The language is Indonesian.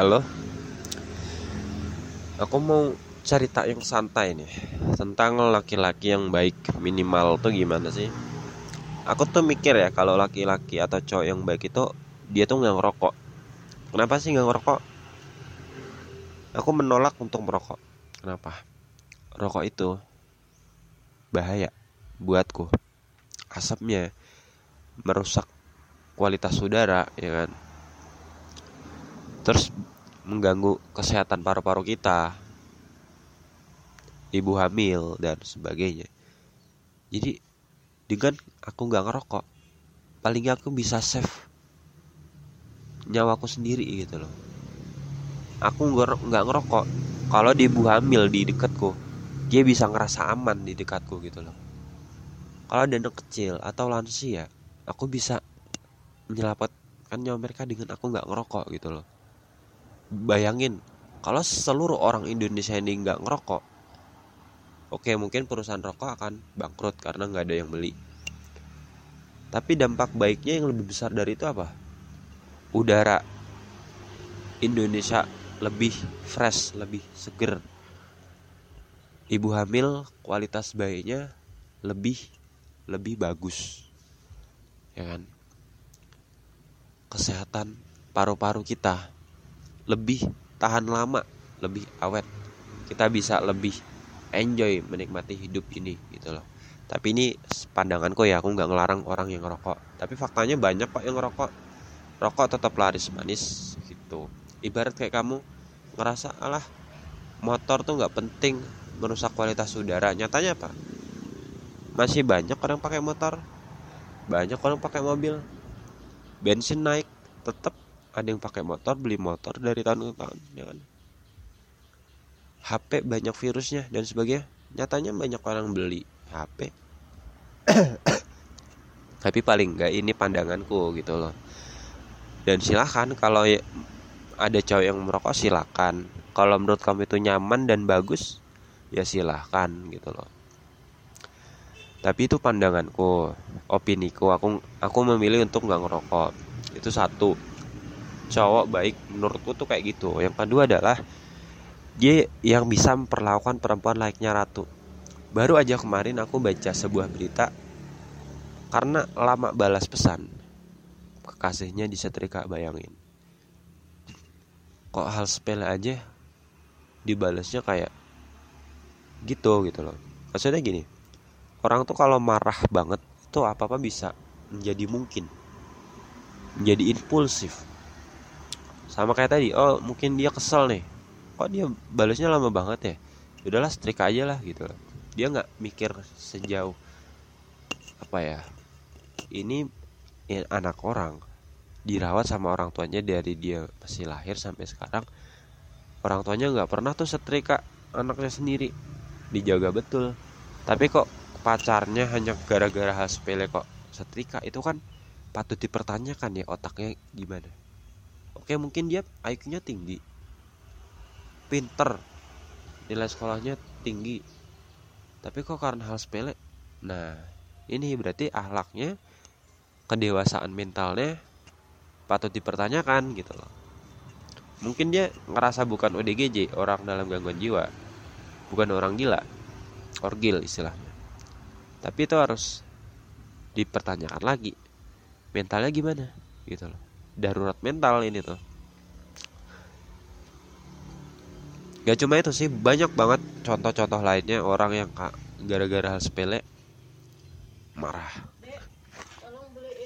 Halo? Aku mau cerita yang santai nih Tentang laki-laki yang baik minimal tuh gimana sih? Aku tuh mikir ya kalau laki-laki atau cowok yang baik itu Dia tuh nggak ngerokok. Kenapa sih nggak ngerokok? Aku menolak untuk merokok. Kenapa? Rokok itu Bahaya Buatku. Asapnya Merusak kualitas udara ya kan terus mengganggu kesehatan paru-paru kita. Ibu hamil dan sebagainya. Jadi dengan aku nggak ngerokok paling aku bisa save nyawaku sendiri gitu loh. Aku nggak ngerokok. Kalau di ibu hamil di dekatku dia bisa ngerasa aman di dekatku gitu loh. Kalau ada anak kecil atau lansia aku bisa menyelamatkan mereka dengan aku nggak ngerokok gitu loh bayangin kalau seluruh orang Indonesia ini nggak ngerokok oke mungkin perusahaan rokok akan bangkrut karena nggak ada yang beli. Tapi dampak baiknya yang lebih besar dari itu apa? Udara. Indonesia lebih fresh lebih seger. Ibu hamil kualitas bayinya lebih lebih bagus. Ya kan? Kesehatan paru-paru kita lebih tahan lama, lebih awet. Kita bisa lebih enjoy menikmati hidup ini gitu loh. Tapi ini pandanganku ya, aku nggak ngelarang orang yang ngerokok. Tapi faktanya banyak kok yang ngerokok. Rokok tetap laris manis gitu. Ibarat kayak kamu ngerasa alah motor tuh nggak penting merusak kualitas udara. Nyatanya apa? Masih banyak orang pakai motor, banyak orang pakai mobil, bensin naik, tetap ada yang pakai motor beli motor dari tahun ke tahun ya kan? HP banyak virusnya dan sebagainya. Nyatanya banyak orang beli HP tapi paling enggak ini pandanganku gitu loh. Dan silahkan kalau ya, ada cowok yang merokok silahkan kalau menurut kamu itu nyaman dan bagus ya silahkan gitu loh. Tapi itu pandanganku opiniku. Aku aku memilih untuk nggak ngerokok. Itu satu cowok baik menurutku tuh kayak gitu. Yang kedua adalah dia yang bisa memperlakukan perempuan layaknya ratu. Baru aja kemarin aku baca sebuah berita karena lama balas pesan kekasihnya disetrika bayangin. Kok hal sepele aja dibalasnya kayak gitu gitu loh. Maksudnya gini orang tuh kalau marah banget itu apa apa bisa menjadi mungkin menjadi impulsif sama kayak tadi oh mungkin dia kesel nih. Kok dia balasnya lama banget ya. Udahlah setrika aja lah gitu. Dia nggak mikir sejauh apa ya ini ya, anak orang. Dirawat sama orang tuanya dari dia masih lahir sampai sekarang. Orang tuanya nggak pernah tuh setrika anaknya sendiri. Dijaga betul. Tapi kok pacarnya hanya gara-gara hal sepele kok setrika itu kan patut dipertanyakan ya otaknya gimana oke mungkin dia IQ-nya tinggi. Pinter. Nilai sekolahnya tinggi. Tapi kok karena hal sepele? Nah ini berarti ahlaknya kedewasaan mentalnya patut dipertanyakan gitu loh. Mungkin dia ngerasa bukan ODGJ orang dalam gangguan jiwa. Bukan orang gila. Orgil istilahnya. Tapi itu harus dipertanyakan lagi. Mentalnya gimana? Gitu loh darurat mental ini tuh. Gak cuma itu sih banyak banget contoh-contoh lainnya orang yang gara-gara hal sepele marah